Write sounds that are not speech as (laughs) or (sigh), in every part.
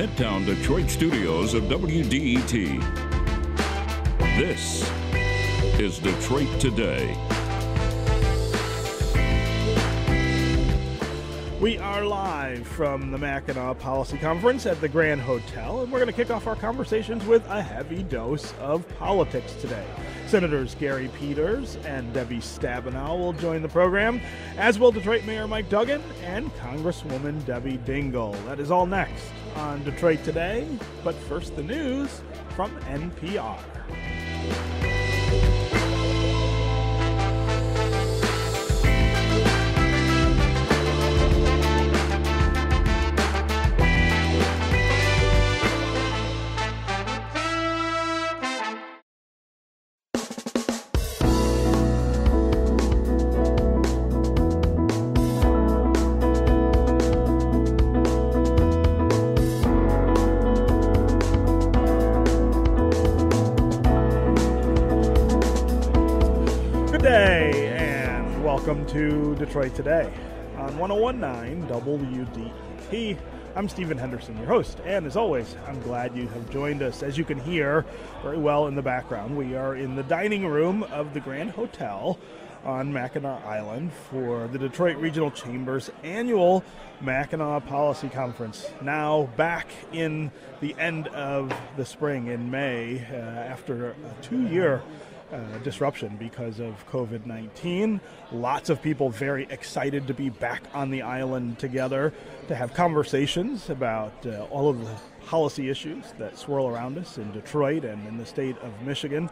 Midtown Detroit studios of WDET. This is Detroit Today. We are live from the Mackinac Policy Conference at the Grand Hotel, and we're going to kick off our conversations with a heavy dose of politics today. Senators Gary Peters and Debbie Stabenow will join the program, as will Detroit Mayor Mike Duggan and Congresswoman Debbie Dingell. That is all next on Detroit Today, but first the news from NPR. Detroit Today on 1019 WDET. I'm Stephen Henderson, your host, and as always, I'm glad you have joined us. As you can hear very well in the background, we are in the dining room of the Grand Hotel on Mackinac Island for the Detroit Regional Chamber's annual Mackinac Policy Conference. Now back in the end of the spring in May uh, after a two year uh, disruption because of COVID 19. Lots of people very excited to be back on the island together to have conversations about uh, all of the policy issues that swirl around us in Detroit and in the state of Michigan.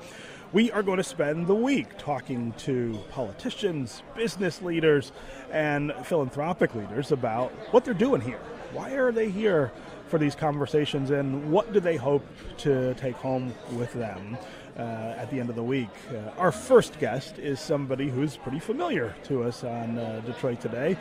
We are going to spend the week talking to politicians, business leaders, and philanthropic leaders about what they're doing here. Why are they here for these conversations, and what do they hope to take home with them? Uh, at the end of the week. Uh, our first guest is somebody who's pretty familiar to us on uh, Detroit Today.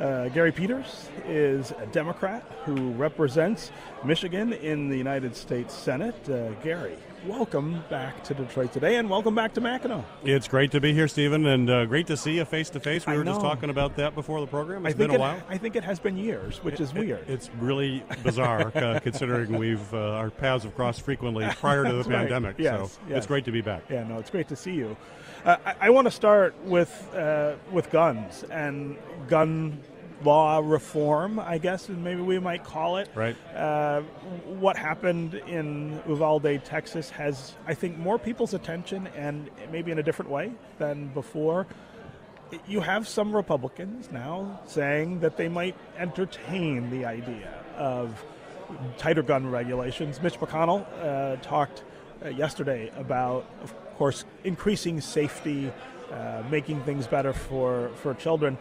Uh, Gary Peters is a Democrat who represents Michigan in the United States Senate. Uh, Gary, welcome back to Detroit Today and welcome back to Mackinac. It's great to be here, Stephen, and uh, great to see you face to face. We I were just talking about that before the program. It's I think been a it, while. I think it has been years, which is It- weird. it's really bizarre uh, (laughs) considering we've uh, our paths have crossed frequently (laughs) prior to the right. pandemic. Yes, so yes. it's great to be back. Yeah, no, it's great to see you. Uh, I, I want to start with uh, with guns and gun law reform, I guess, and maybe we might call it. Right. Uh, what happened in Uvalde, Texas, has I think more people's attention, and maybe in a different way than before. You have some Republicans now saying that they might entertain the idea of tighter gun regulations. Mitch McConnell uh, talked uh, yesterday about, of course, increasing safety, uh, making things better for, for children.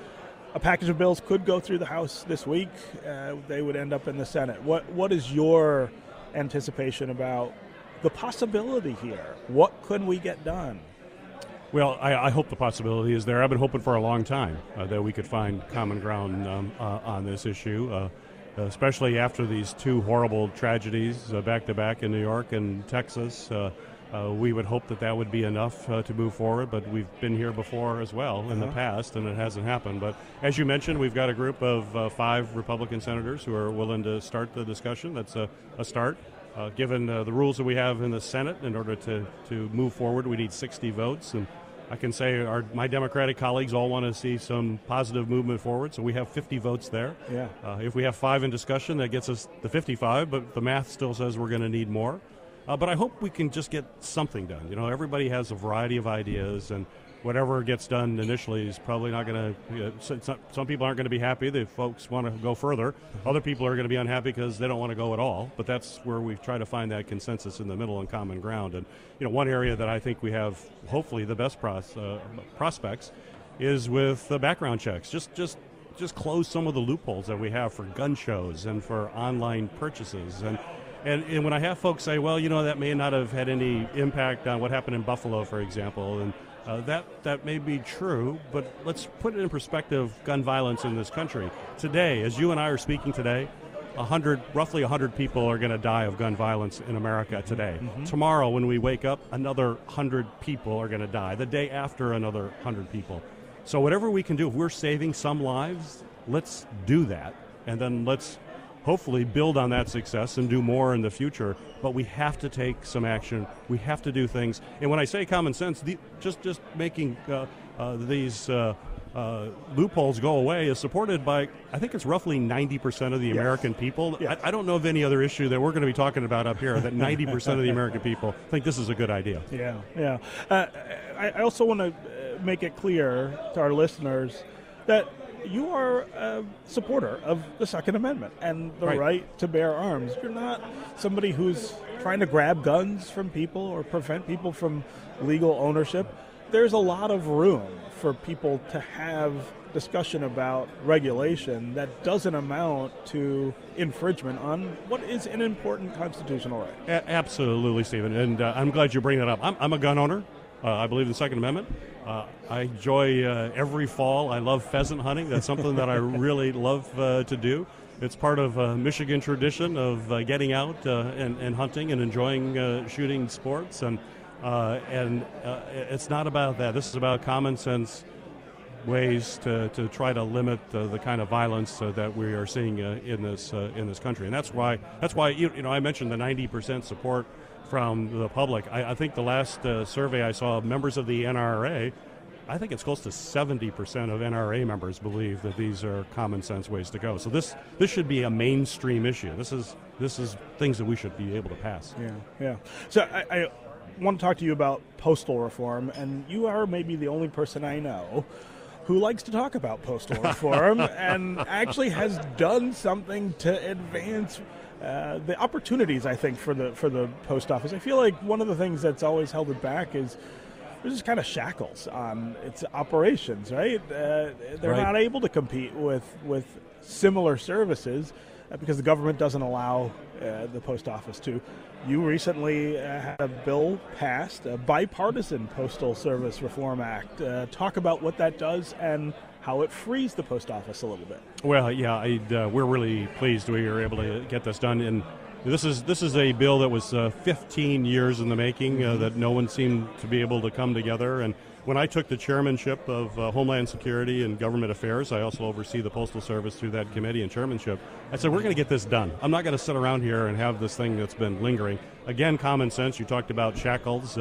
A package of bills could go through the House this week. Uh, they would end up in the Senate. What What is your anticipation about the possibility here? What could we get done? Well, I, I hope the possibility is there. I've been hoping for a long time uh, that we could find common ground um, uh, on this issue, uh, especially after these two horrible tragedies uh, back to back in New York and Texas. Uh, we would hope that that would be enough uh, to move forward, but we've been here before as well in the past, and it hasn't happened. But as you mentioned, we've got a group of uh, five Republican senators who are willing to start the discussion. That's a, a start. Uh, given uh, the rules that we have in the Senate, in order to, to move forward, we need 60 votes. And I can say our, my Democratic colleagues all want to see some positive movement forward, so we have 50 votes there. Yeah. Uh, if we have five in discussion, that gets us the 55, but the math still says we're going to need more. Uh, but I hope we can just get something done. You know, everybody has a variety of ideas, and whatever gets done initially is probably not going to. Uh, some, some- some people aren't going to be happy. The folks want to go further. Other people are going to be unhappy because they don't want to go at all. But that's where we try to find that consensus in the middle and common ground. And you know, one area that I think we have hopefully the best pros, uh, prospects is with the background checks. Just just just close some of the loopholes that we have for gun shows and for online purchases and. And, and when I have folks say, well, you know, that may not have had any impact on what happened in Buffalo, for example, and uh, that, that may be true, but let's put it in perspective gun violence in this country. Today, as you and I are speaking today, 100, roughly 100 people are going to die of gun violence in America today. Tomorrow, when we wake up, another 100 people are going to die. The day after, another 100 people. So, whatever we can do, if we're saving some lives, let's do that. And then let's hopefully build on that success and do more in the future. But we have to take some action. We have to do things. And when I say common sense, the, just just making uh, uh, these. Uh, uh, loopholes go away is supported by, I think it's roughly 90% of the yes. American people. Yes. I, I, don't know of any other issue that we're going to be talking about up here that 90% of the American people think this is a good idea. Yeah, yeah. Uh, I, I also want to make it clear to our listeners that you are a supporter of the Second Amendment and the right. right. to bear arms. You're not somebody who's trying to grab guns from people or prevent people from legal ownership. There's a lot of room for people to have discussion about regulation that doesn't amount to infringement on what is an important constitutional right. A- absolutely, Stephen. And uh, I'm glad you bring that up. I'm, I'm a gun owner. Uh, I believe in the Second Amendment. Uh, I enjoy uh, every fall. I love pheasant hunting. That's something that I really love uh, to do. It's part of uh, Michigan tradition of uh, getting out and, and, hunting and enjoying shooting sports. And and it's not about that. This is about common sense ways to, to try to limit the kind of violence that we are seeing in this in this country. And that's why that's why you, you know I mentioned the 90% support from the public. I, I think the last uh, survey I saw, members of the NRA, I think it's close to 70% of NRA members believe that these are common sense ways to go. So this this should be a mainstream issue. This is this is things that we should be able to pass. Yeah, yeah. So I, I want to talk to you about postal reform, and you are maybe the only person I know who likes to talk about postal (laughs) reform and actually has done something to advance uh, the opportunities I think for the for the post office. I feel like one of the things that's always held it back is there's just kind of shackles on its operations, right? Uh, they're right. not able to compete with with similar services uh, because the government doesn't allow uh, the post office to. You recently uh, had a bill passed, a bipartisan Postal Service Reform Act. talk about what that does and how it frees the post office a little bit. Well, yeah, uh, we're really pleased we were able to get this done. And this is this is a bill that was uh, 15 years in the making uh, that no one seemed to be able to come together. And when I took the chairmanship of uh, Homeland Security and Government Affairs, I also oversee the Postal Service through that committee and chairmanship. I said, we're going to get this done. I'm not going to sit around here and have this thing that's been lingering. Again, common sense. You talked about shackles.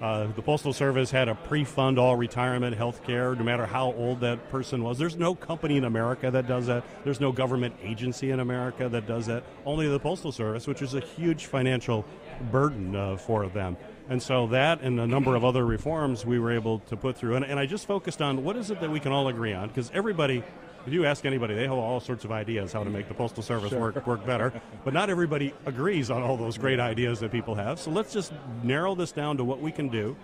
Uh, the Postal Service had a pre fund all retirement health care, no matter how old that person was. There's no company in America that does that. There's no government agency in America that does that. Only the Postal Service, which is a huge financial burden uh, for them. And so that and a number of other reforms we were able to put through. And, and I just focused on what is it that we can all agree on, because everybody if you ask anybody, they have all sorts of ideas how to make the postal service sure. work work better. but not everybody agrees on all those great ideas that people have. So let's just narrow this down to what we can do.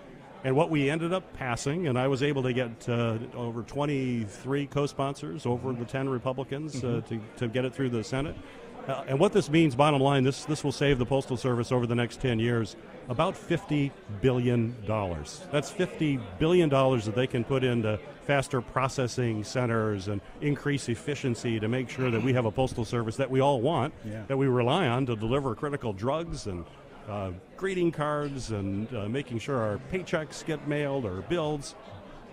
And what we ended up passing, and I was able to get uh, over 23 co-sponsors over the 10 Republicans uh, mm-hmm. to, to get it through the Senate. Uh, and what this means, bottom line, this this will save the postal service over the next 10 years about 50 billion dollars. That's 50 billion dollars that they can put into faster processing centers and increase efficiency to make sure that we have a postal service that we all want, yeah. that we rely on to deliver critical drugs and uh, greeting cards and uh, making sure our paychecks get mailed or bills.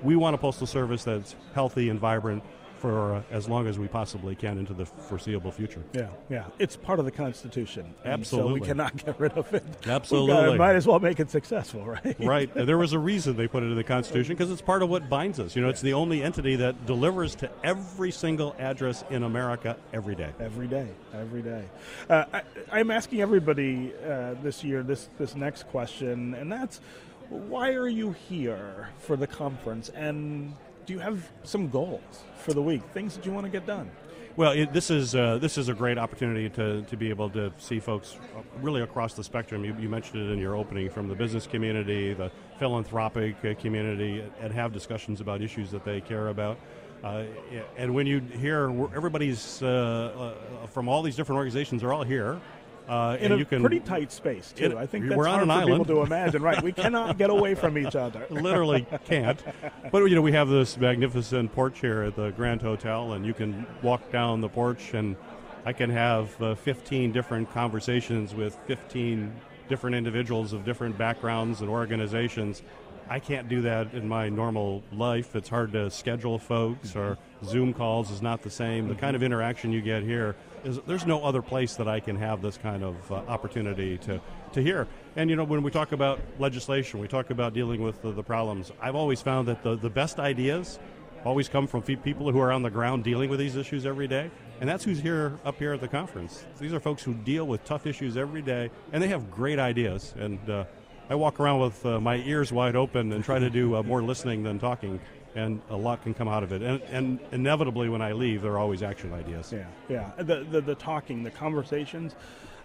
We want a postal service that's healthy and vibrant for uh, as long as we possibly can into the foreseeable future. Yeah, yeah. It's part of the Constitution. Absolutely. So we cannot get rid of it. (laughs) Absolutely. Gotta, might as well make it successful, right? (laughs) Right. there was a reason they put it in the Constitution because it's part of what binds us. You know, it's the only entity that delivers to every single address in America every day. Every day. Every day. Uh, I, am asking everybody uh, this year this, this next question, and that's why are you here for the conference? And do you have some goals for the week? Things that you want to get done? Well, it, this is uh, this is a great opportunity to, to be able to see folks really across the spectrum. You, you mentioned it in your opening, from the business community, the philanthropic uh, community, and have discussions about issues that they care about. Uh, and when you hear everybody's uh, uh, from all these different organizations are all here, uh, in a can, pretty tight space too. It, I think that's we're hard on for an people to imagine. Right, we (laughs) cannot get away from each other. (laughs) Literally can't. But you know, we have this magnificent porch here at the Grand Hotel, and you can walk down the porch, and I can have uh, 15 different conversations with 15 different individuals of different backgrounds and organizations I can't do that in my normal life. It's hard to schedule folks, or Zoom calls is not the same. The kind of interaction you get here is there's no other place that I can have this kind of uh, opportunity to, to hear. And you know, when we talk about legislation, we talk about dealing with the, the problems. I've always found that the, the best ideas always come from people who are on the ground dealing with these issues every day. And that's who's here up here at the conference. These are folks who deal with tough issues every day, and they have great ideas. And uh, I walk around with uh, my ears wide open and try to do uh, more listening than talking, and a lot can come out of it. And, and inevitably, when I leave, there are always action ideas. Yeah, yeah. The, the, the talking, the conversations.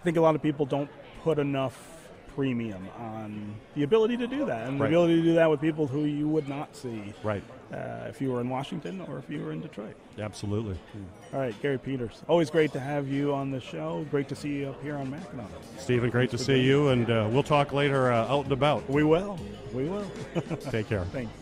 I think a lot of people don't put enough premium on the ability to do that and right. the ability to do that with people who you would not see right uh, if you were in Washington or if you were in Detroit. Absolutely. All right, Gary Peters. Always great to have you on the show. Great to see you up here on Mackinac. Stephen, great to see you, and uh, we'll talk later uh, out and about. We will. We will. (laughs) Take care. Thanks.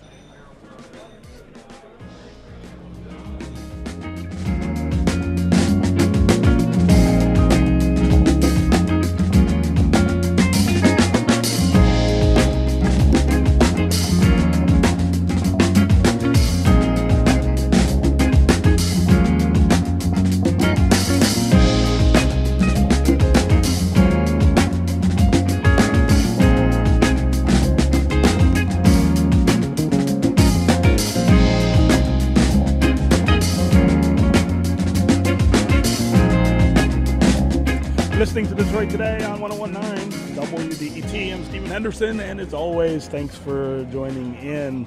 Detroit Today on 1019 WDET. I'm Stephen Henderson, and as always, thanks for joining in.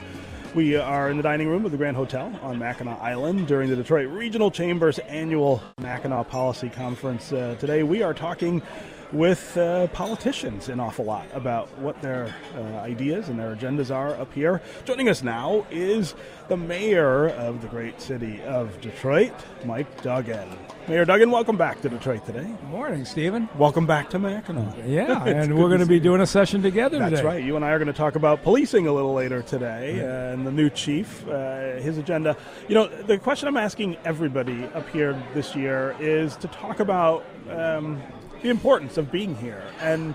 We are in the dining room of the Grand Hotel on Mackinac Island during the Detroit Regional Chamber's annual Mackinac Policy Conference. Uh, today, we are talking with uh, politicians an awful lot about what their uh, ideas and their agendas are up here. Joining us now is the mayor of the great city of Detroit, Mike Duggan. Mayor Duggan, welcome back to Detroit today. Good morning, Stephen. Welcome back to Mackinac. Yeah, (laughs) and we're going to be doing a session together today. That's today. right. You and I are going to talk about policing a little later today uh, and the new chief, uh, his agenda. You know, the question I'm asking everybody up here this year is to talk about um, the importance of being here and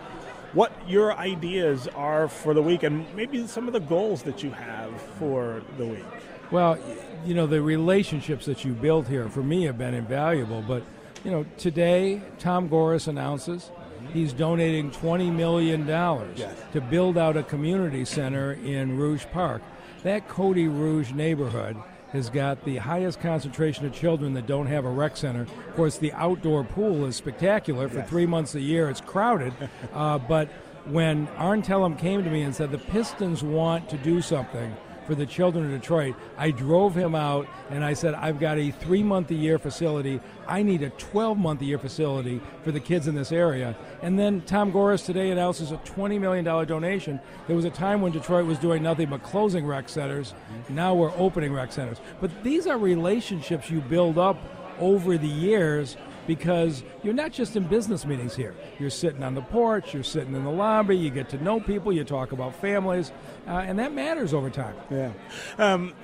what your ideas are for the week and maybe some of the goals that you have for the week. Well, you know, the relationships that you build here for me have been invaluable. But, you know, today Tom Gores announces he's donating $20 million Yes. to build out a community center in Rouge Park. That Cody Rouge neighborhood has got the highest concentration of children that don't have a rec center. Of course, the outdoor pool is spectacular. For Yes. three months a year, it's crowded. (laughs) uh, but when Arn Tellem came to me and said the Pistons want to do something for the children of Detroit, I drove him out and I said, I've got a three month a year facility. I need a 12 month a year facility for the kids in this area. And then Tom Gores today announces a $20 million donation. There was a time when Detroit was doing nothing but closing rec centers. Now we're opening rec centers. But these are relationships you build up over the years because you're not just in business meetings here. You're sitting on the porch, you're sitting in the lobby, you get to know people, you talk about families, uh, and that matters over time. Yeah. Um,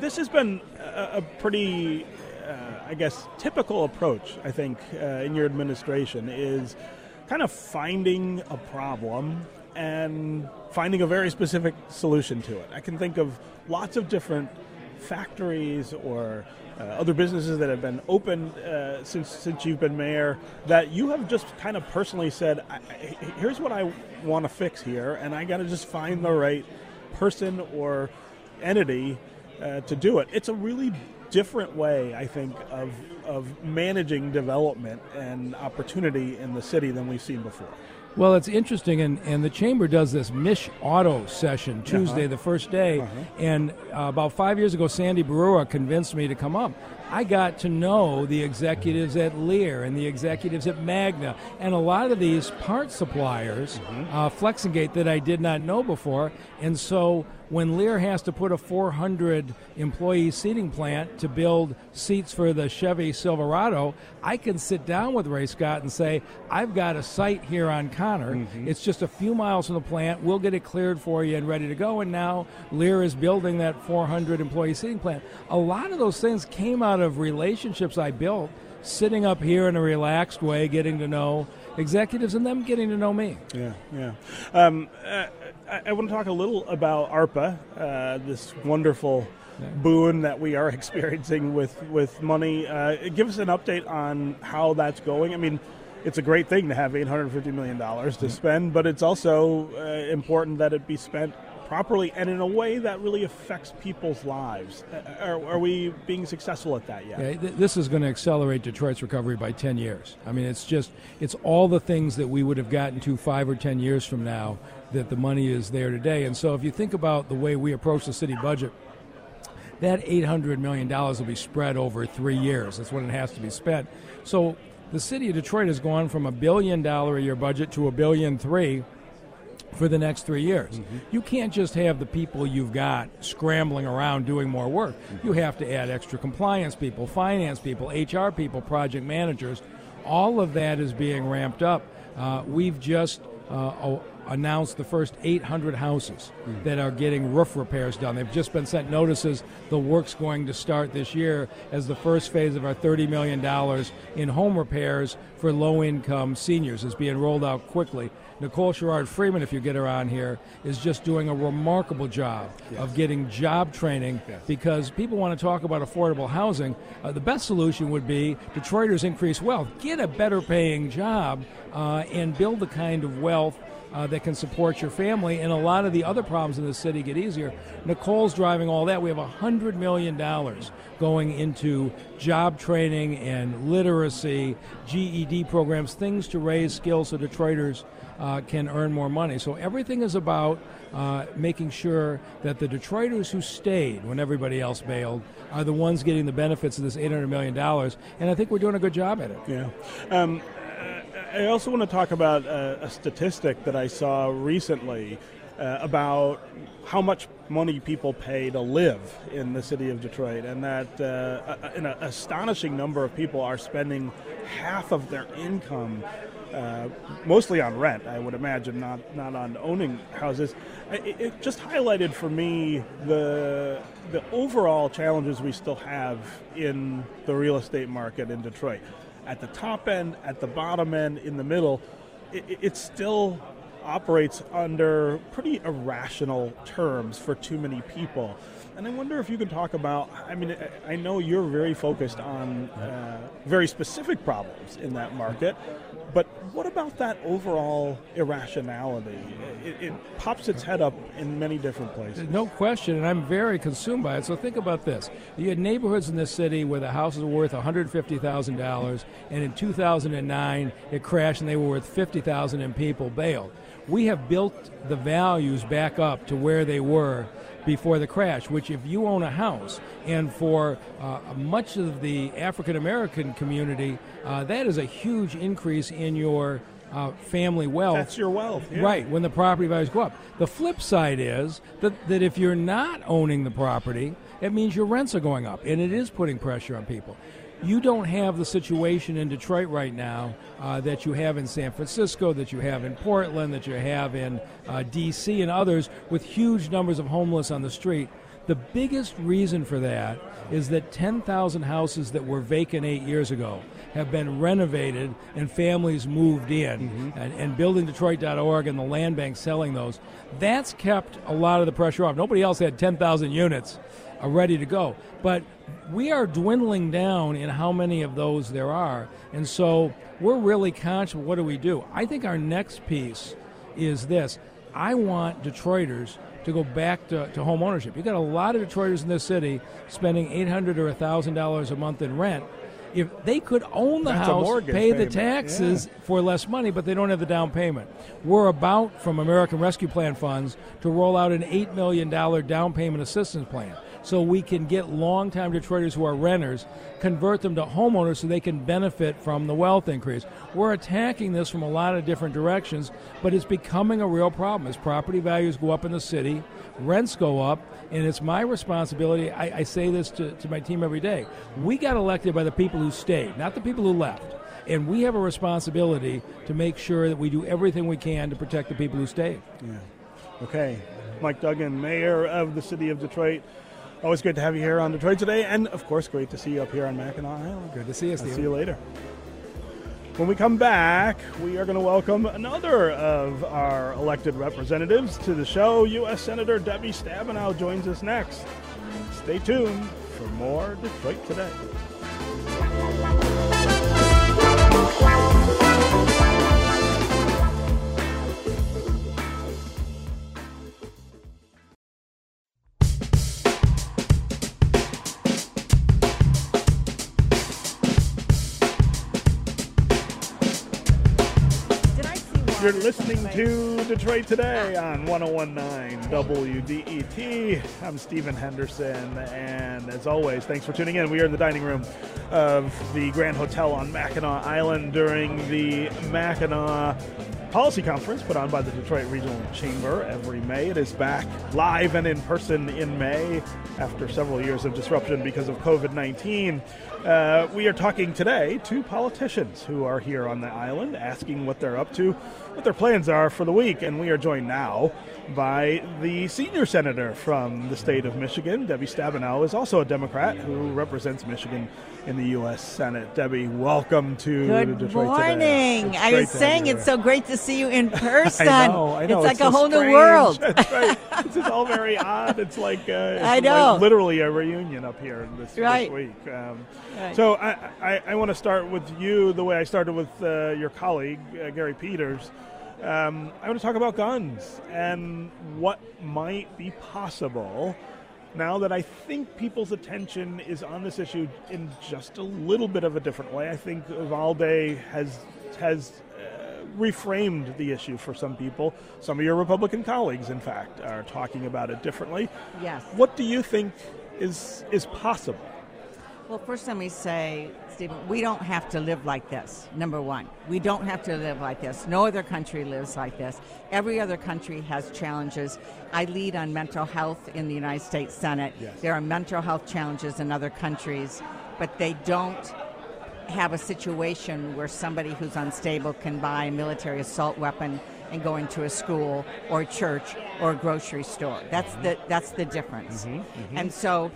this has been a, pretty, uh, I guess, typical approach, I think, uh, in your administration is kind of finding a problem and finding a very specific solution to it. I can think of lots of different factories or uh, other businesses that have been open uh, since since you've been mayor that you have just kind of personally said, "Here's what I want to fix here, and I got to just find the right person or entity uh, to do it." It's a really different way, I think, of of managing development and opportunity in the city than we've seen before. Well, it's interesting, and, and the chamber does this Mish Auto session Tuesday, the first day. And uh, about five years ago, Sandy Baruah convinced me to come up. I got to know the executives at Lear and the executives at Magna, and a lot of these part suppliers, uh, Flex-N-Gate, that I did not know before. And so when Lear has to put a 400 employee seating plant to build seats for the Chevy Silverado, I can sit down with Ray Scott and say, I've got a site here on Connor. It's just a few miles from the plant. We'll get it cleared for you and ready to go. And now Lear is building that 400 employee seating plant. A lot of those things came out of relationships I built sitting up here in a relaxed way, getting to know executives and them getting to know me. Yeah, yeah. Um, uh, I, I want to talk a little about ARPA, uh, this wonderful boon that we are (laughs) experiencing with with money. Uh, give us an update on how that's going. I mean, it's a great thing to have 850 million dollars to spend, but it's also uh, important that it be spent properly and in a way that really affects people's lives. Uh, Are, are we being successful at that yet? Yeah, th- this is going to accelerate Detroit's recovery by 10 years. I mean, it's just, it's all the things that we would have gotten to five or 10 years from now that the money is there today. And so if you think about the way we approach the city budget, that $800 million will be spread over three years. That's when it has to be spent. So the city of Detroit has gone from a billion dollar a year budget to a billion three for the next three years. Mm-hmm. You can't just have the people you've got scrambling around doing more work. Mm-hmm. You have to add extra compliance people, finance people, HR people, project managers. All of that is being ramped up. Uh, we've just uh, announced the first 800 houses that are getting roof repairs done. They've just been sent notices. The work's going to start this year as the first phase of our $30 million in home repairs for low income seniors is being rolled out quickly. Nicole Sherard Freeman, if you get her on here, is just doing a remarkable job of getting job training because people want to talk about affordable housing. Uh, the best solution would be Detroiters increase wealth, get a better paying job, uh, and build the kind of wealth uh, that can support your family. And a lot of the other problems in the city get easier. Nicole's driving all that. We have $100 million going into job training and literacy, GED programs, things to raise skills so Detroiters uh, can earn more money. So everything is about uh, making sure that the Detroiters who stayed when everybody else bailed are the ones getting the benefits of this $800 million. And I think we're doing a good job at it. Yeah. Um, I also want to talk about a, a statistic that I saw recently uh, about how much money people pay to live in the city of Detroit, and that uh, an astonishing number of people are spending half of their income. Uh, mostly on rent, I would imagine, not not on owning houses. It, it just highlighted for me the the overall challenges we still have in the real estate market in Detroit at the top end, at the bottom end, in the middle, it, it- still operates under pretty irrational terms for too many people. And I wonder if you could talk about. I mean, I- I know you're very focused on uh, very specific problems in that market, but what about that overall irrationality? It, it pops its head up in many different places. No question, and I'm very consumed by it. So think about this: you had neighborhoods in this city where the houses were worth 150 thousand dollars, and in 2009 it crashed, and they were worth 50 thousand, and people bailed. We have built the values back up to where they were before the crash. Which, if you own a house, and for uh, much of the African American community, uh, that is a huge increase in your uh, family wealth. That's your wealth, yeah. right? When the property values go up. The flip side is that that if you're not owning the property, it means your rents are going up, and it is putting pressure on people. You don't have the situation in Detroit right now uh, that you have in San Francisco, that you have in Portland, that you have in uh, D.C. and others with huge numbers of homeless on the street. The biggest reason for that is that 10,000 houses that were vacant eight years ago have been renovated and families moved in. And, and buildingdetroit.org and the land bank selling those. That's kept a lot of the pressure off. Nobody else had 10,000 units uh, ready to go. But we are dwindling down in how many of those there are. And so we're really conscious what do we do? I think our next piece is this. I want Detroiters to go back to, to home ownership. You've got a lot of Detroiters in this city spending 800 or $1,000 a month in rent. If they could own the That's house, pay the payment, taxes for less money, but they don't have the down payment. We're about, from American Rescue Plan funds, to roll out an $8 million down payment assistance plan so we can get longtime Detroiters who are renters, convert them to homeowners so they can benefit from the wealth increase. We're attacking this from a lot of different directions, but it's becoming a real problem. As property values go up in the city, rents go up, and it's my responsibility. I, I say this to, to my team every day. We got elected by the people who stayed, not the people who left. And we have a responsibility to make sure that we do everything we can to protect the people who stayed. Yeah. Okay. Mike Duggan, Mayor of the City of Detroit. Always great to have you here on Detroit today, and of course, great to see you up here on Mackinac Island. Good to see you, Steve. see you later. When we come back, we are going to welcome another of our elected representatives to the show. U.S. Senator Debbie Stabenow joins us next. Stay tuned for more Detroit Today. You're listening to Detroit Today on 1019 WDET. I'm Stephen Henderson, and as always, thanks for tuning in. We are in the dining room of the Grand Hotel on Mackinac Island during the Mackinac Policy Conference put on by the Detroit Regional Chamber every May. It is back live and in person in May after several years of disruption because of COVID 19. Uh, we are talking today to politicians who are here on the island asking what they're up to, what their plans are for the week. And we are joined now by the senior senator from the state of Michigan. Debbie Stabenow is also a Democrat who represents Michigan in the U.S. Senate. Debbie, welcome to Detroit. Good Detroit morning. I was saying it's so great to see you in (laughs) person. I know, I know. It's like so a whole strange. new world. (laughs) That's right. is all very odd. It's like uh, (laughs) it's I know. like literally a reunion up here this, this week. Um, Right. So I, I, I want to start with you the way I started with uh, your colleague uh, Gary Peters. Um, I want to talk about guns and what might be possible now that I think people's attention is on this issue in just a little bit of a different way. I think Uvalde has has uh, reframed the issue for some people. Some of your Republican colleagues, in fact, are talking about it differently. Yes. What do you think is is possible? Well, first let me say, Stephen, we don't have to live like this. Number one, we don't have to live like this. No other country lives like this. Every other country has challenges. I lead on mental health in the United States Senate. Yes. There are mental health challenges in other countries, but they don't have a situation where somebody who's unstable can buy a military assault weapon and go into a school or a church or a grocery store. That's mm-hmm. the that's the difference. Mm-hmm. Mm-hmm. And so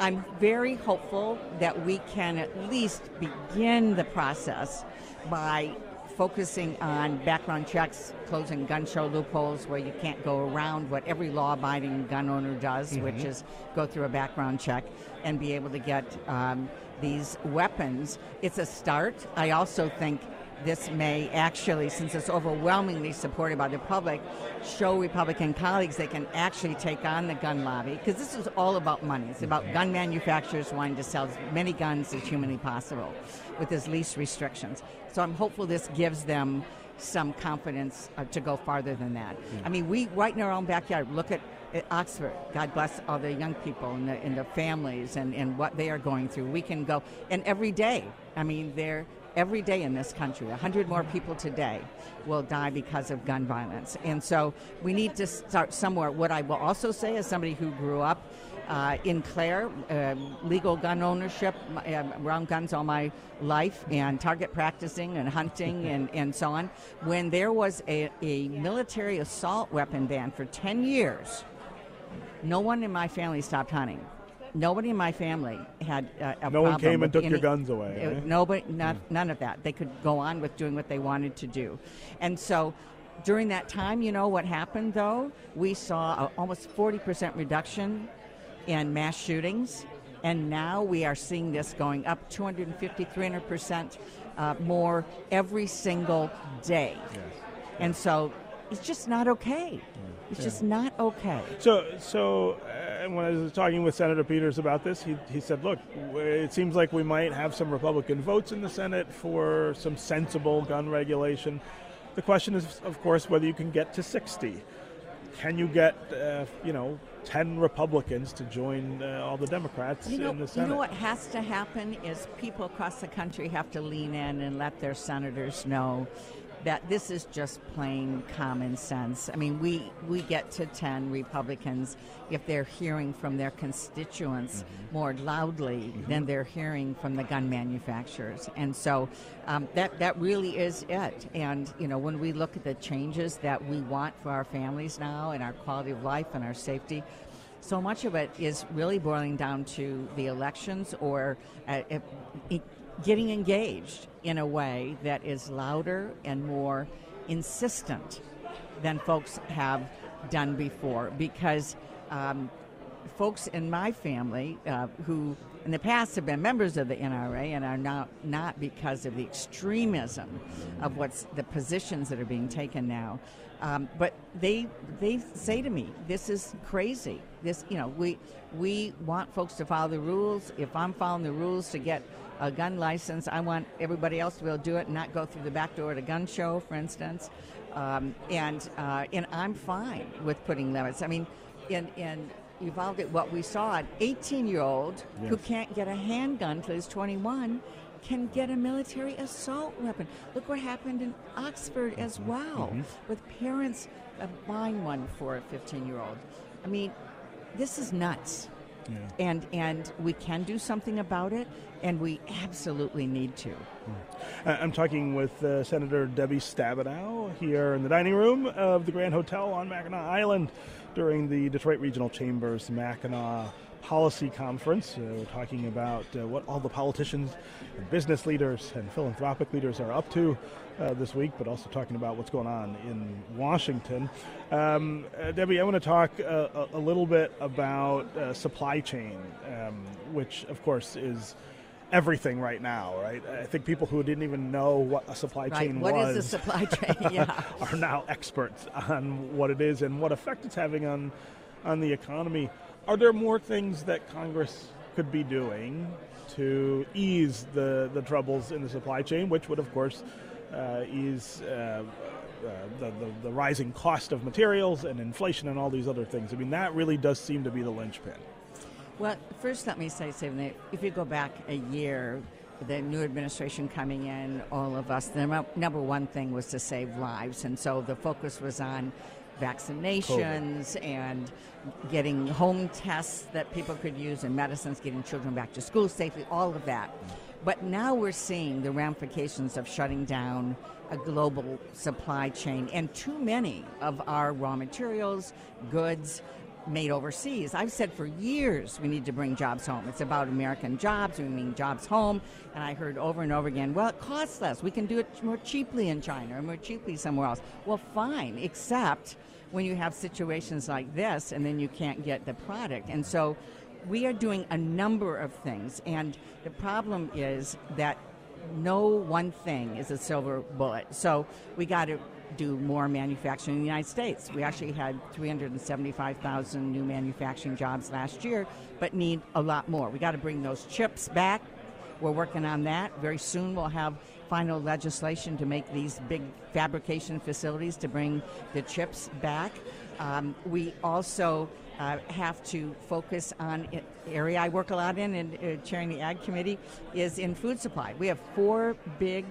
I'm very hopeful that we can at least begin the process by focusing on background checks, closing gun show loopholes where you can't go around what every law abiding gun owner does, which is go through a background check and be able to get um, these weapons. It's a start. I also think this may actually, since it's overwhelmingly supported by the public, show Republican colleagues they can actually take on the gun lobby because this is all about money. It's about gun manufacturers wanting to sell as many guns as humanly possible with as least restrictions. So I'm hopeful this gives them some confidence uh, to go farther than that. I mean, we right in our own backyard look at, at Oxford. God bless all the young people and the, and the families and, and what they are going through. We can go, and every day, I mean, they're every day in this country. 100 more people today will die because of gun violence. And so we need to start somewhere. What I will also say, as somebody who grew up uh, in Clare, uh, legal gun ownership, uh, around guns all my life, and target practicing and hunting (laughs) and, and so on, when there was a, a military assault weapon ban for 10 years, no one in my family stopped hunting. Nobody in my family had uh, a No one came and took your guns away, Uh, eh? Nobody, not, none of that. They could go on with doing what they wanted to do. And so during that time, you know what happened though? We saw a almost 40% reduction in mass shootings. And now we are seeing this going up 250, 300% uh, more every single day. And so it's just not okay. It's just not okay. So, so uh, when I was talking with Senator Peters about this, he, he said, "Look, it seems like we might have some Republican votes in the Senate for some sensible gun regulation. The question is, of course, whether you can get to 60. Can you get, uh, you know, 10 Republicans to join uh, all the Democrats You know, in the Senate. you know what has to happen is people across the country have to lean in and let their senators know that this is just plain common sense. I mean, we we get to 10 Republicans if they're hearing from their constituents more loudly than they're hearing from the gun manufacturers. And so um, that that really is it. And you know, when we look at the changes that we want for our families now and our quality of life and our safety, so much of it is really boiling down to the elections or uh, getting engaged in a way that is louder and more insistent than folks have done before because um, folks in my family uh, who in the past have been members of the NRA and are now not because of the extremism of what's the positions that are being taken now. Um, but they they say to me, "This is crazy. This you know we we want folks to follow the rules. If I'm following the rules to get a gun license, I want everybody else to be able to do it and not go through the back door at a gun show, for instance. Um, and uh, and I'm fine with putting limits. I mean, in in Uvalde, what we saw, an 18 year old who can't get a handgun until he's 21 can get a military assault weapon. Look what happened in Oxford as well, with parents buying one for a 15 year old. I mean, this is nuts. And, and we can do something about it, and we absolutely need to. I- I'm talking with uh, Senator Debbie Stabenow here in the dining room of the Grand Hotel on Mackinac Island during the Detroit Regional Chambers Mackinac Policy Conference. Uh, we're talking about uh, what all the politicians and business leaders and philanthropic leaders are up to uh, this week, but also talking about what's going on in Washington. Um, uh, Debbie, I want to talk uh, a, a little bit about uh, supply chain, um, which, of course, is everything right now, right? I think people who didn't even know what a supply Right? chain What was is the supply (laughs) chain? yeah. are now experts on what it is and what effect it's having on on the economy. Are there more things that Congress could be doing to ease the, the troubles in the supply chain, which would, of course, uh, ease uh, uh, the, the, the rising cost of materials and inflation and all these other things? I mean, that really does seem to be the linchpin. Well, first, let me say, Stephen, that if you go back a year, the new administration coming in, all of us, the number one thing was to save lives. And so the focus was on vaccinations and getting home tests that people could use and medicines, getting children back to school safely, all of that. But now we're seeing the ramifications of shutting down a global supply chain and too many of our raw materials, goods, made overseas. I've said for years we need to bring jobs home. It's about American jobs, we mean jobs home. And I heard over and over again, well, it costs less. We can do it more cheaply in China or more cheaply somewhere else. Well, fine, except when you have situations like this and then you can't get the product. And so we are doing a number of things. And the problem is that no one thing is a silver bullet. So we got to do more manufacturing in the United States. We actually had 375,000 new manufacturing jobs last year, but need a lot more. We got to bring those chips back. We're working on that. Very soon we'll have final legislation to make these big fabrication facilities to bring the chips back. Um, we also uh, have to focus on area I work a lot in and uh, chairing the ag committee is in food supply. We have four big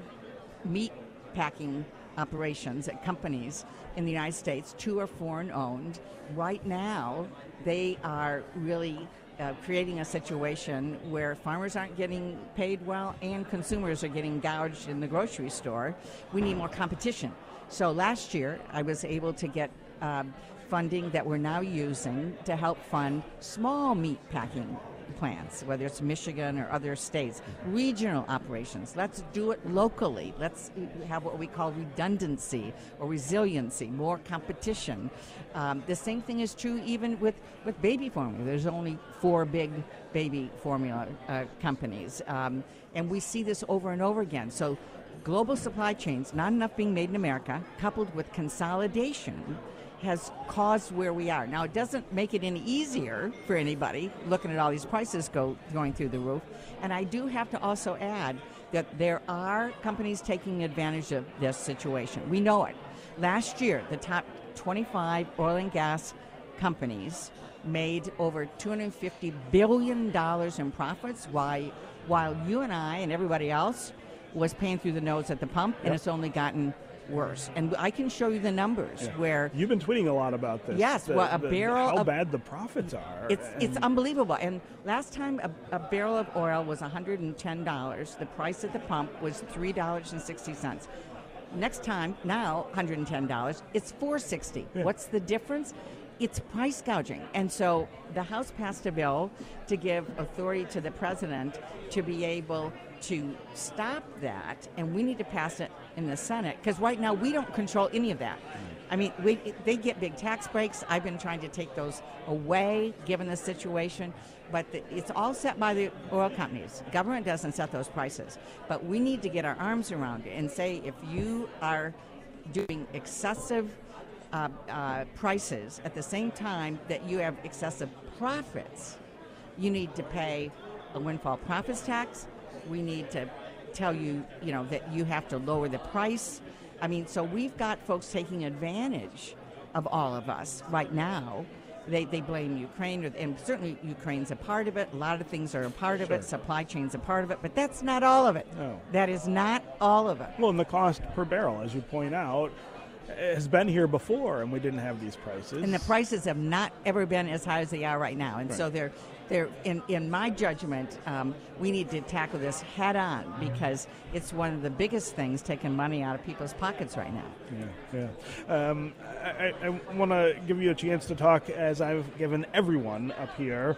meat packing operations at companies in the United States. Two are foreign owned. Right now, they are really uh, creating a situation where farmers aren't getting paid well and consumers are getting gouged in the grocery store. We need more competition. So last year, I was able to get um, funding that we're now using to help fund small meat packing plants, whether it's Michigan or other states, regional operations. Let's do it locally. Let's have what we call redundancy or resiliency, more competition. Um, the same thing is true even with, with baby formula. There's only four big baby formula uh, companies. Um, and we see this over and over again. So global supply chains, not enough being made in America, coupled with consolidation has caused where we are. Now, it doesn't make it any easier for anybody looking at all these prices go going through the roof. And I do have to also add that there are companies taking advantage of this situation. We know it. Last year, the top 25 oil and gas companies made over 250 billion dollars in profits, while while you and I and everybody else was paying through the nose at the pump, and it's only gotten worse. And I can show you the numbers where You've been tweeting a lot about this. Yes, the- well, a the- barrel How of- bad the profits are. it's it's unbelievable. And last time a, a barrel of oil was 110 dollars. The price at the pump was three dollars and sixty cents. Next time, now 110 dollars. It's 460. What's the difference? it's price gouging. And so the House passed a bill to give authority to the president to be able to stop that, and we need to pass it in the Senate because right now we don't control any of that. I mean, we, they get big tax breaks. I've been trying to take those away given the situation, but the, it's all set by the oil companies. Government doesn't set those prices. But we need to get our arms around it and say if you are doing excessive uh, uh, prices at the same time that you have excessive profits, you need to pay a windfall profits tax. We need to tell you, you know, that you have to lower the price. I mean, so we've got folks taking advantage of all of us right now. They, they blame Ukraine, and certainly Ukraine's a part of it. A lot of things are a part of Sure. it. Supply chain's a part of it, but that's not all of it. No. That is not all of it. Well, and the cost per barrel, as you point out, has been here before, and we didn't have these prices. and the prices have not ever been as high as they are right now. And so they're they're in in my judgment, um, we need to tackle this head on because it's one of the biggest things taking money out of people's pockets right now. Yeah, yeah. Um, I, I want to give you a chance to talk, as I've given everyone up here,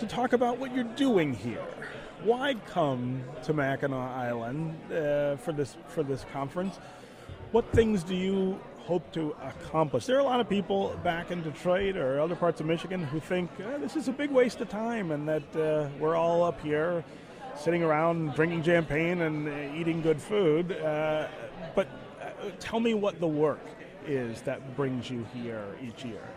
to talk about what you're doing here. Why come to Mackinac Island uh, for this for this conference? What things do you hope to accomplish? There are a lot of people back in Detroit or other parts of Michigan who think uh, this is a big waste of time and that uh, we're all up here sitting around drinking champagne and uh, eating good food. Uh, but uh, tell me what the work is that brings you here each year.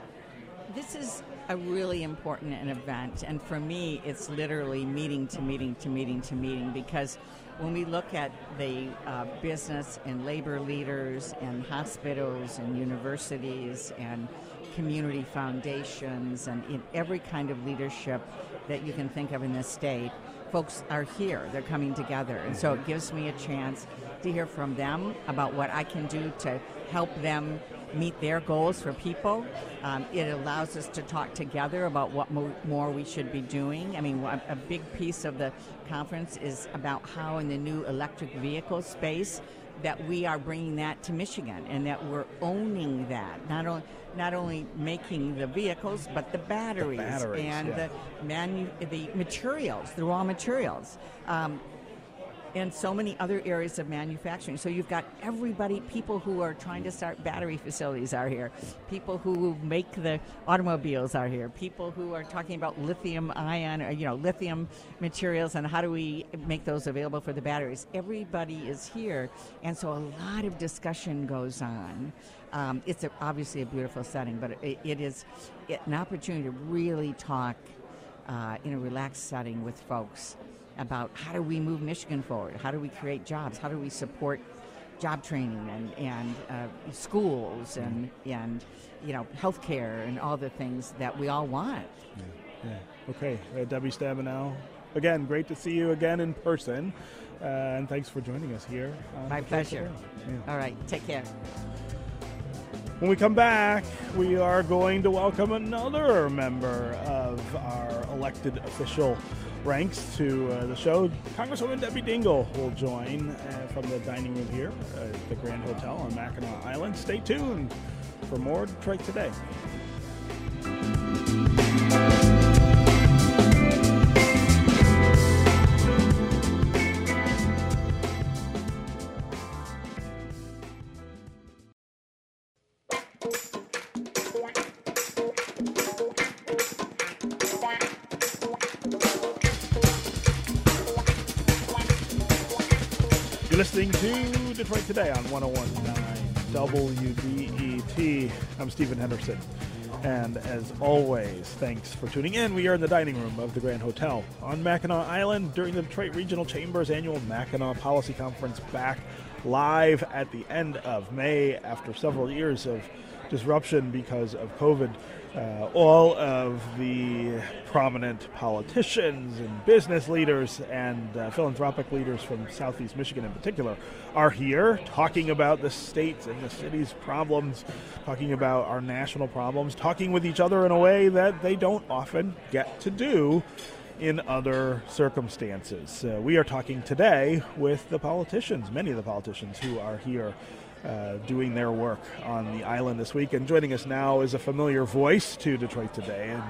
This is a really important an event, and for me, it's literally meeting to meeting to meeting to meeting because when we look at the uh, business and labor leaders and hospitals and universities and community foundations and in every kind of leadership that you can think of in this state, folks are here. They're coming together. And so it gives me a chance to hear from them about what I can do to help them meet their goals for people. Um, it allows us to talk together about what mo- more we should be doing. I mean, a, big piece of the conference is about how in the new electric vehicle space that we are bringing that to Michigan and that we're owning that. Not only not only making the vehicles, but the batteries, batteries, and yeah. the manu- the materials, the raw materials. Um, and so many other areas of manufacturing. So you've got everybody, people who are trying to start battery facilities are here, people who make the automobiles are here, people who are talking about lithium ion, or, you know, lithium materials and how do we make those available for the batteries. Everybody is here, and so a lot of discussion goes on. Um, it's a, obviously a beautiful setting, but it, it is an opportunity to really talk uh, in a relaxed setting with folks about how do we move Michigan forward? How do we create jobs? How do we support job training and, and uh, schools and, and you know healthcare and all the things that we all want? Yeah. Okay, uh, Debbie Stabenow. Again, great to see you again in person, uh, and thanks for joining us here. My pleasure. Yeah. All right, take care. When we come back, we are going to welcome another member of our elected official ranks to uh, the show. Congresswoman Debbie Dingell will join uh, from the dining room here at the Grand Hotel on Mackinac Island. Stay tuned for more Detroit Today. To Today on 1019 WDET. I'm Stephen Henderson. And as always, thanks for tuning in. We are in the dining room of the Grand Hotel on Mackinac Island during the Detroit Regional Chamber's annual Mackinac Policy Conference back live at the end of May after several years of disruption because of COVID. Uh, all of the prominent politicians and business leaders and uh, philanthropic leaders from Southeast Michigan in particular are here talking about the state's and the city's problems, talking about our national problems, talking with each other in a way that they don't often get to do in other circumstances. Uh, we are talking today with the politicians, many of the politicians who are here uh, doing their work on the island this week. And joining us now is a familiar voice to Detroit Today and,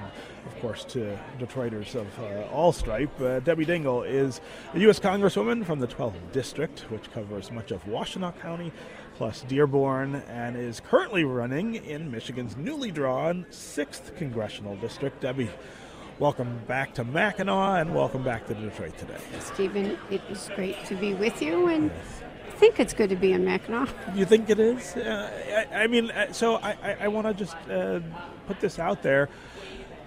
of course, to Detroiters of uh, all stripe. Uh, Debbie Dingell is a U.S. Congresswoman from the 12th District, which covers much of Washtenaw County plus Dearborn, and is currently running in Michigan's newly drawn 6th Congressional District. Debbie, welcome back to Mackinac and welcome back to Detroit Today. Stephen, it is great to be with you and. Yes think it's good to be in Mackinac. You think it is? Uh, I, I, mean, uh, so I, I, I want to just uh, put this out there.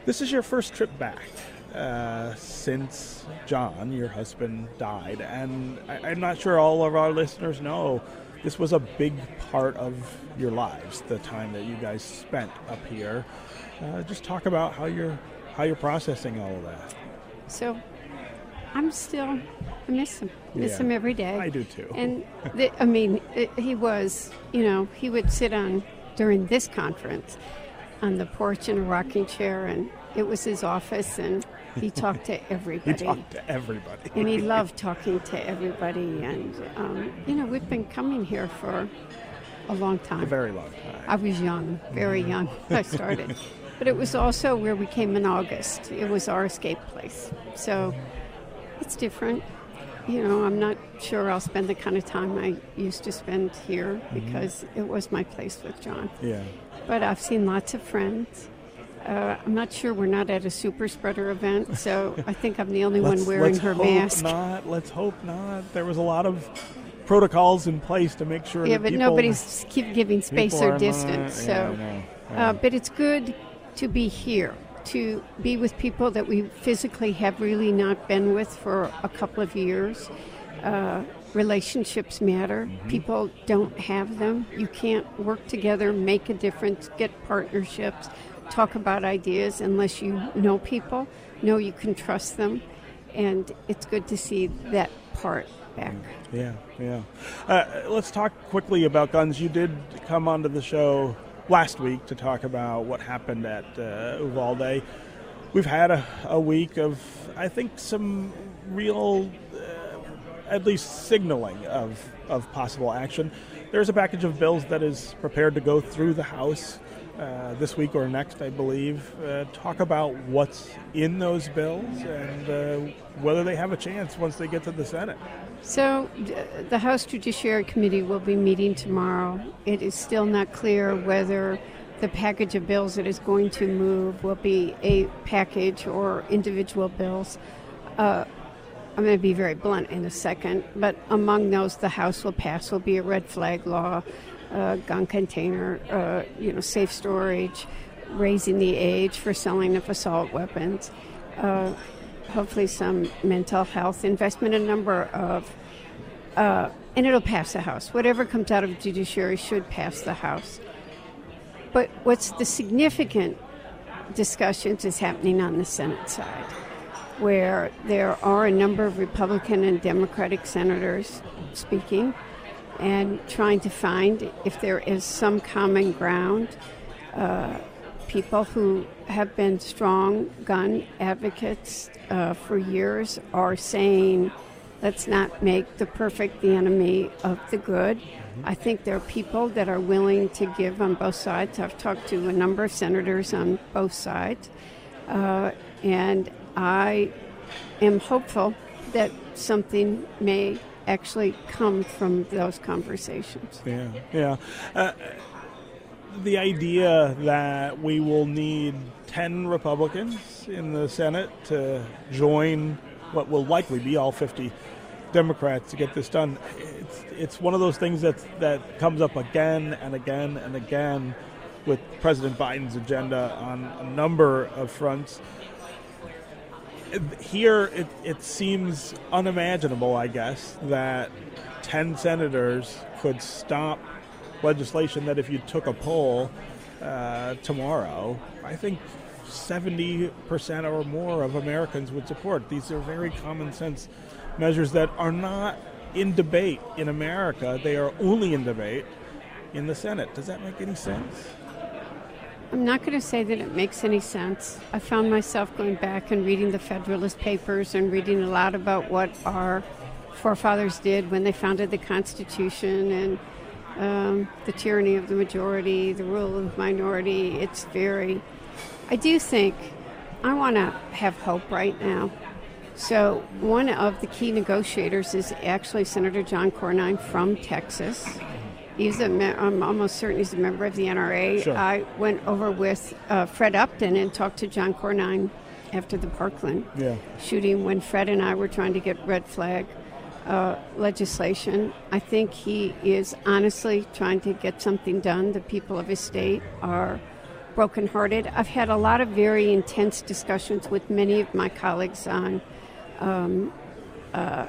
This is your first trip back uh, since John, your husband, died. And I, am not sure all of our listeners know this was a big part of your lives, the time that you guys spent up here. Uh, just talk about how you're how you're processing all of that. So I'm still, I miss him. Miss yeah, him every day. I do too. And the, I mean, it, he was, you know, he would sit on during this conference on the porch in a rocking chair, and it was his office, and he talked to (laughs) everybody. he talked to everybody. and he loved (laughs) talking to everybody, and um, you know, we've been coming here for a long time. A very long time. I was young, very mm-hmm. young. I (laughs) started. but it was also where we came in August. It was our escape place. So it's different. You know, I'm not sure I'll spend the kind of time I used to spend here mm-hmm. because mm-hmm. it was my place with John. Yeah. But I've seen lots of friends. Uh, I'm not sure we're not at a super spreader event, so (laughs) I think I'm the only one wearing her mask. Not. Let's hope not. There was a lot of protocols in place to make sure. Yeah, but nobody's keep giving space or distance. Not, so, yeah, yeah. Uh, but it's good to be here to be with people that we physically have really not been with for a couple of years. Uh, relationships matter. Mm-hmm. People don't have them. You can't work together, make a difference, get partnerships, talk about ideas unless you know people, know you can trust them. And it's good to see that part back. Yeah, yeah. Uh, let's talk quickly about guns. You did come onto the show last week to talk about what happened at uh, Uvalde. We've had a, a, week of, I think, some real, uh, at least signaling of, of possible action. There's a package of bills that is prepared to go through the House uh, this week or next, I believe. Uh, talk about what's in those bills and uh, whether they have a chance once they get to the Senate. So, the House Judiciary Committee will be meeting tomorrow. It is still not clear whether the package of bills that is going to move will be a package or individual bills. Uh, I'm going to be very blunt in a second, but among those the House will pass will be a red flag law, uh, gun container, uh, you know, safe storage, raising the age for selling of assault weapons, uh, hopefully some mental health investment, a number of, uh, and it'll pass the House. Whatever comes out of the judiciary should pass the House. But what's the significant discussions is happening on the Senate side, where there are a number of Republican and Democratic senators speaking and trying to find if there is some common ground. Uh, people who have been strong gun advocates uh, for years are saying, let's not make the perfect the enemy of the good. Mm-hmm. I think there are people that are willing to give on both sides. I've talked to a number of senators on both sides, uh, and I am hopeful that something may actually come from those conversations. Yeah, yeah. Uh, the idea that we will need 10 Republicans in the Senate to join what will likely be all 50 Democrats to get this done. It's, it's one of those things that, that comes up again and again and again with President Biden's agenda on a number of fronts here it, it seems unimaginable, I guess, that 10 senators could stop legislation that if you took a poll uh, tomorrow, I think 70% or more of Americans would support. These are very common sense measures that are not in debate in America. They are only in debate in the Senate. Does that make any sense? I'm not going to say that it makes any sense. I found myself going back and reading the Federalist Papers and reading a lot about what our forefathers did when they founded the Constitution and um, the tyranny of the majority, the rule of minority. It's very. I do think I want to have hope right now. So, one of the key negotiators is actually Senator John Cornyn from Texas. He's a me- I'm almost certain he's a member of the NRA. Sure. I went over with uh, Fred Upton and talked to John Cornyn after the Parkland Yeah. shooting when Fred and I were trying to get red flag uh, legislation. I think he is honestly trying to get something done. The people of his state are brokenhearted. I've had a lot of very intense discussions with many of my colleagues on um, uh,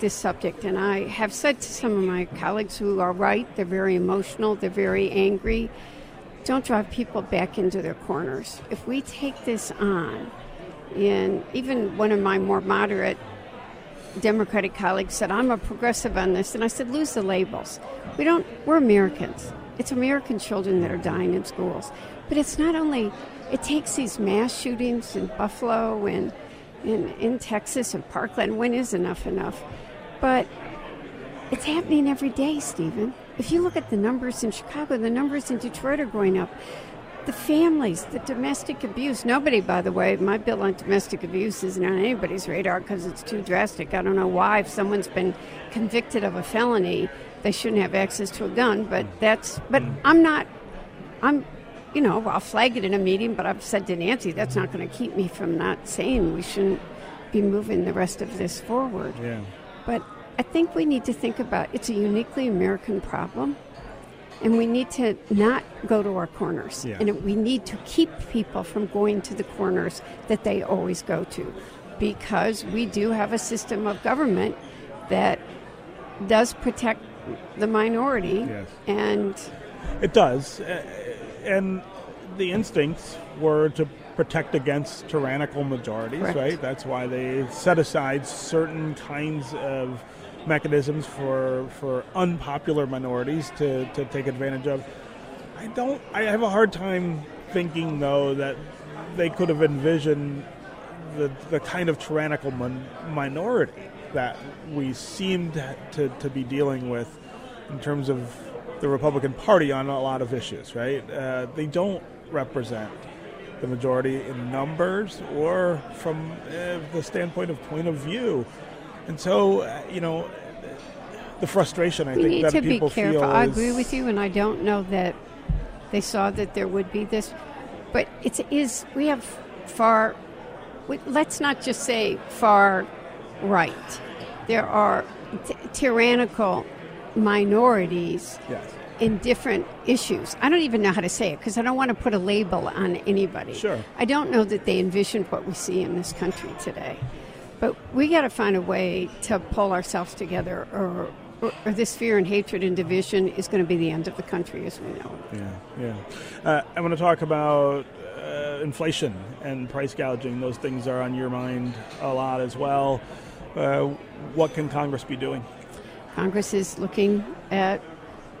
this subject, and I have said to some of my colleagues who are right, they're very emotional, they're very angry. Don't drive people back into their corners. If we take this on, and even one of my more moderate Democratic colleagues said, I'm a progressive on this. And I said, lose the labels. We don't, we're Americans. It's American children that are dying in schools. But it's not only, it takes these mass shootings in Buffalo and in, in Texas and Parkland. When is enough enough? But it's happening every day, Stephen. If you look at the numbers in Chicago, the numbers in Detroit are going up. The families, the domestic abuse. Nobody, by the way, my bill on domestic abuse isn't on anybody's radar because it's too drastic. I don't know why, if someone's been convicted of a felony, they shouldn't have access to a gun. But that's, but mm. I'm not, I'm, you know, I'll flag it in a meeting, but I've said to Nancy, that's not going to keep me from not saying we shouldn't be moving the rest of this forward. Yeah. But I think we need to think about it's a uniquely American problem, and we need to not go to our corners. Yeah. And we need to keep people from going to the corners that they always go to, because we do have a system of government that does protect the minority, Yes. and It does. Uh, And the instincts were to protect against tyrannical majorities, Correct. right? That's why they set aside certain kinds of mechanisms for for unpopular minorities to, to take advantage of. I don't I have a hard time thinking though that they could have envisioned the, the kind of tyrannical min- minority that we seem to, to, to be dealing with in terms of the Republican Party on a lot of issues, right? Uh, they don't represent the majority in numbers or from uh, the standpoint of point of view. And so, uh, you know, the frustration I we think need that to be careful. feel I agree with you, and I don't know that they saw that there would be this, but it is we have far. we- Let's not just say far right. There are t- tyrannical minorities Yes. in different issues. I don't even know how to say it because I don't want to put a label on anybody. Sure. I don't know that they envisioned what we see in this country today. But we got to find a way to pull ourselves together, or, or, or this fear and hatred and division is going to be the end of the country as we know it. Yeah, yeah. Uh, I want to talk about uh, inflation and price gouging. Those things are on your mind a lot as well. Uh, what can Congress be doing? Congress is looking at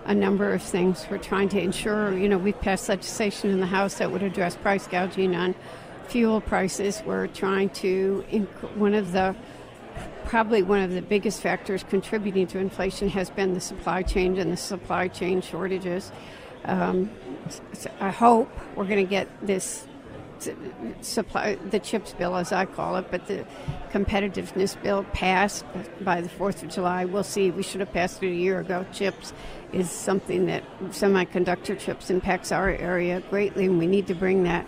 a number of things. We're trying to ensure, you know, we've passed legislation in the House that would address price gouging on fuel prices. We're trying to, inc- one of the, probably one of the biggest factors contributing to inflation has been the supply chain and the supply chain shortages. Um, s- I hope we're going to get this supply the chips bill as I call it, but the competitiveness bill passed by the 4th of July. We'll see. We should have passed it a year ago. Chips is something that semiconductor chips impacts our area greatly, and we need to bring that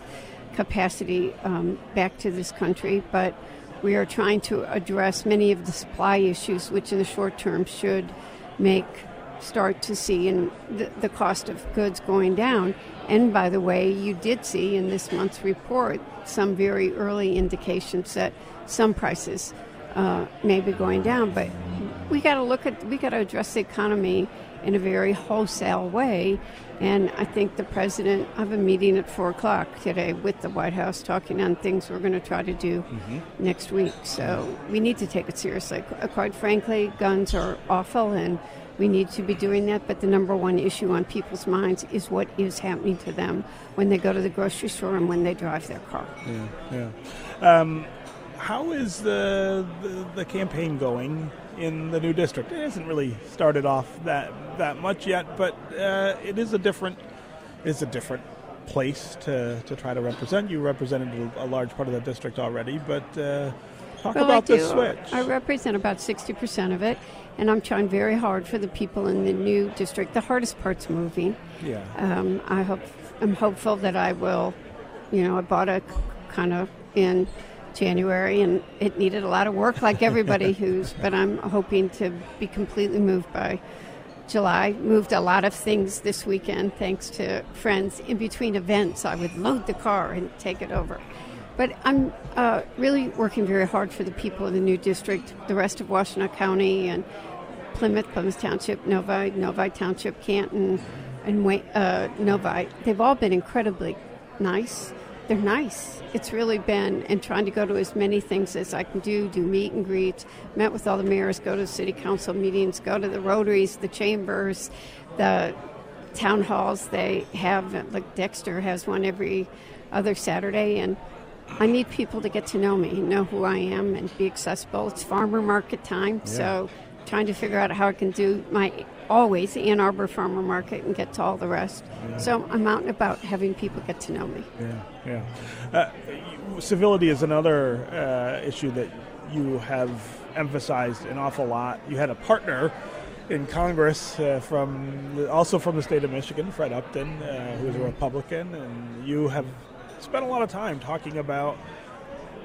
capacity um, back to this country. But we are trying to address many of the supply issues, which in the short term should make start to see in the, the cost of goods going down. And by the way, you did see in this month's report some very early indications that some prices uh, may be going down. But we got to look at we got to address the economy in a very wholesale way. And I think the president I have a meeting at four o'clock today with the White House talking on things we're going to try to do next week. So we need to take it seriously. Quite frankly, guns are awful and we need to be doing that, but the number one issue on people's minds is what is happening to them when they go to the grocery store and when they drive their car. Yeah, yeah. Um, how is the, the, the campaign going in the new district? It hasn't really started off that that much yet, but uh, it is a different is a different place to, to try to represent. You represented a large part of the district already, but uh, talk well, about this switch. I represent about 60% of it, and I'm trying very hard for the people in the new district. The hardest part's moving. yeah. Um, I hope I'm hopeful that I will. You know, I bought a kind of in January, and it needed a lot of work, like everybody (laughs) who's. But I'm hoping to be completely moved by July. Moved a lot of things this weekend, thanks to friends. In between events, I would load the car and take it over. But I'm uh, really working very hard for the people in the new district, the rest of Washtenaw County, and Plymouth, Plymouth Township, Novi, Novi Township, Canton, and uh, Novi. They've all been incredibly nice. They're nice. It's really been, and trying to go to as many things as I can do, do meet and greets, met with all the mayors, go to city council meetings, go to the rotaries, the chambers, the town halls they have. Like Dexter has one every other Saturday, and I need people to get to know me, know who I am, and be accessible. It's farmer market time, so trying to figure out how I can do my always Ann Arbor Farmer Market and get to all the rest. So I'm out and about having people get to know me. Yeah, yeah. Uh, civility is another uh, issue that you have emphasized an awful lot. You had a partner in Congress uh, from the, also from the state of Michigan, Fred Upton, uh, who is a Republican, and you have spent a lot of time talking about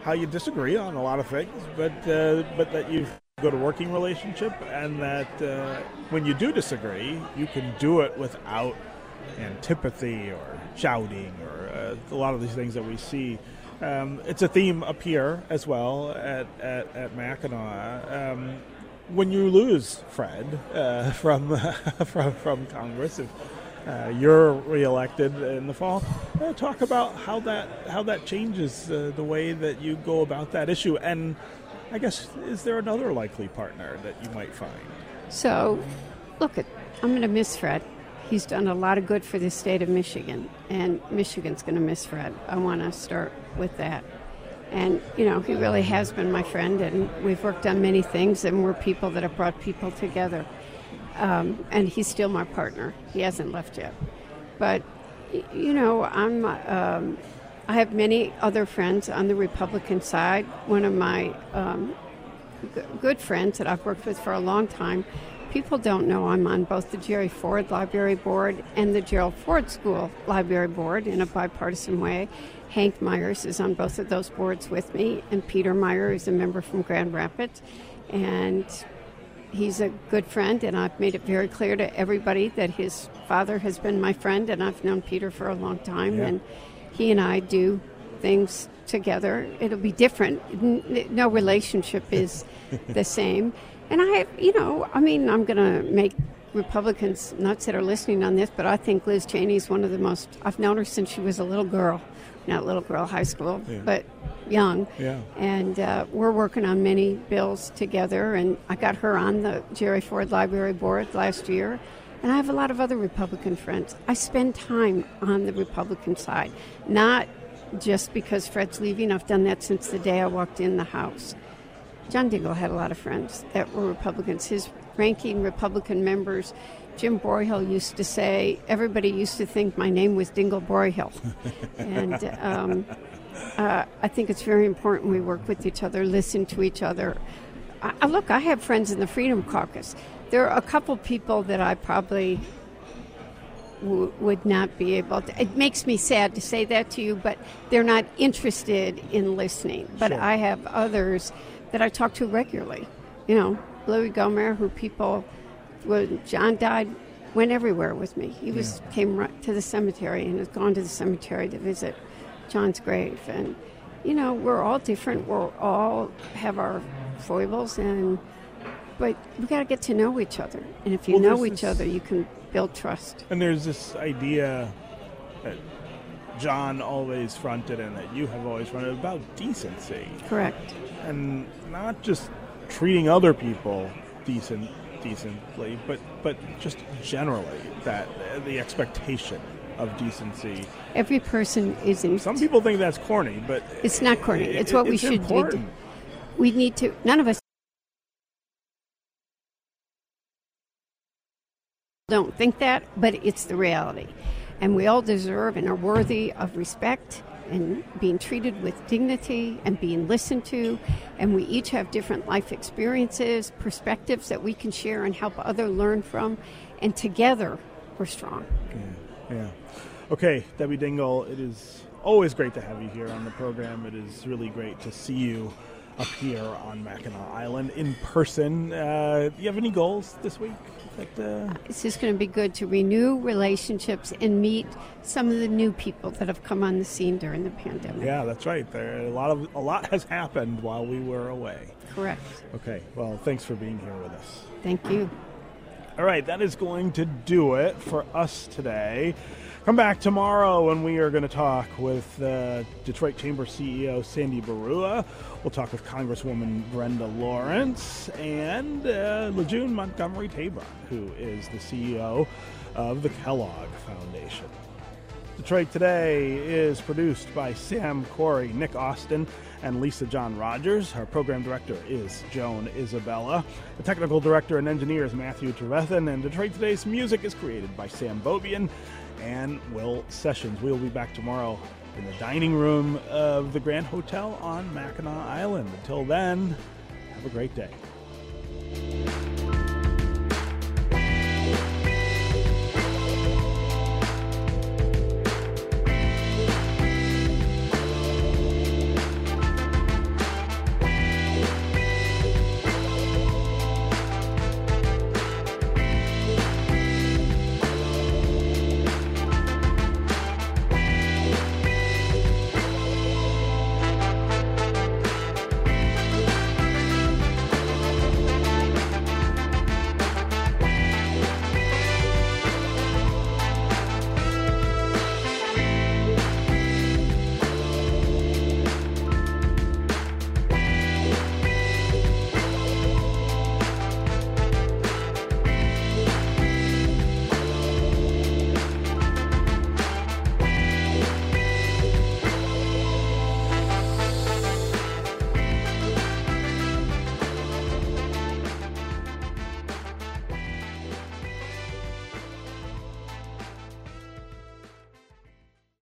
how you disagree on a lot of things, but uh, but that you've got a working relationship, and that uh, when you do disagree, you can do it without antipathy or shouting or uh, a lot of these things that we see. Um, it's a theme up here as well at at, at Mackinac. Um, when you lose Fred uh, (laughs) from, (laughs) from from Congress, if uh, you're reelected in the fall, uh, talk about how that how that changes uh, the way that you go about that issue. And I guess is there another likely partner that you might find? So, look, at, I'm going to miss Fred. He's done a lot of good for the state of Michigan, and Michigan's going to miss Fred. I want to start with that. And, you know, he really has been my friend, and we've worked on many things, and we're people that have brought people together. Um, and he's still my partner. He hasn't left yet. But, you know, I'm. Um, I have many other friends on the Republican side. One of my um, g- good friends that I've worked with for a long time. People don't know I'm on both the Jerry Ford Library Board and the Gerald Ford School Library Board in a bipartisan way. Hank Myers is on both of those boards with me, and Peter Meijer is a member from Grand Rapids. And he's a good friend, and I've made it very clear to everybody that his father has been my friend, and I've known Peter for a long time, Yeah. and he and I do things together. It'll be different. No relationship is (laughs) the same. And I you know, I mean, I'm going to make Republicans nuts that are listening on this, but I think Liz Cheney is one of the most, I've known her since she was a little girl. Not little girl, high school, Yeah. but young. Yeah. And uh, we're working on many bills together. And I got her on the Jerry Ford Library Board last year. And I have a lot of other Republican friends. I spend time on the Republican side, not just because Fred's leaving. I've done that since the day I walked in the House. John Dingell had a lot of friends that were Republicans. His ranking Republican members, Jim Broyhill used to say, everybody used to think my name was Dingell Broyhill. (laughs) and um, uh, I think it's very important we work with each other, listen to each other. I, I- look, I have friends in the Freedom Caucus. There are a couple people that I probably w- would not be able to. It makes me sad to say that to you, but they're not interested in listening. But Sure. I have others that I talk to regularly. You know, Louie Gohmert, who people, when John died, went everywhere with me. He was came right to the cemetery and has gone to the cemetery to visit John's grave. And you know, we're all different. We're all have our foibles, and but we got to get to know each other. And if you Well, know each this- other, you can build trust. And there's this idea that John always fronted and that you have always fronted about decency Correct. and not just treating other people decent decently, but but just generally that uh, the expectation of decency. Every person is in. Some people think that's corny, but It's not corny. it- It's what we it's should be do- we need to, none of us don't think that, but it's the reality. And we all deserve and are worthy of respect and being treated with dignity and being listened to. And we each have different life experiences, perspectives that we can share and help other learn from. And together, we're strong. Yeah. yeah. Okay, Debbie Dingell, it is always great to have you here on the program. It is really great to see you up here on Mackinac Island in person. Uh, do you have any goals this week? That, uh... It's just going to be good to renew relationships and meet some of the new people that have come on the scene during the pandemic. Yeah, that's right. There a lot of a lot has happened while we were away. Correct. Okay. Well, thanks for being here with us. Thank you. All right, that is going to do it for us today. Come back tomorrow and we are going to talk with uh, Detroit Chamber CEO Sandy Baruah. We'll talk with Congresswoman Brenda Lawrence and uh, La June Montgomery Tabron, who is the CEO of the Kellogg Foundation. Detroit Today is produced by Sam Corey, Nick Austin, and Lisa John Rogers. Our program director is Joan Isabella. The technical director and engineer is Matthew Trevethan, and Detroit Today's music is created by Sam Beaubien and Will Sessions. We will be back tomorrow in the dining room of the Grand Hotel on Mackinac Island. Until then, have a great day.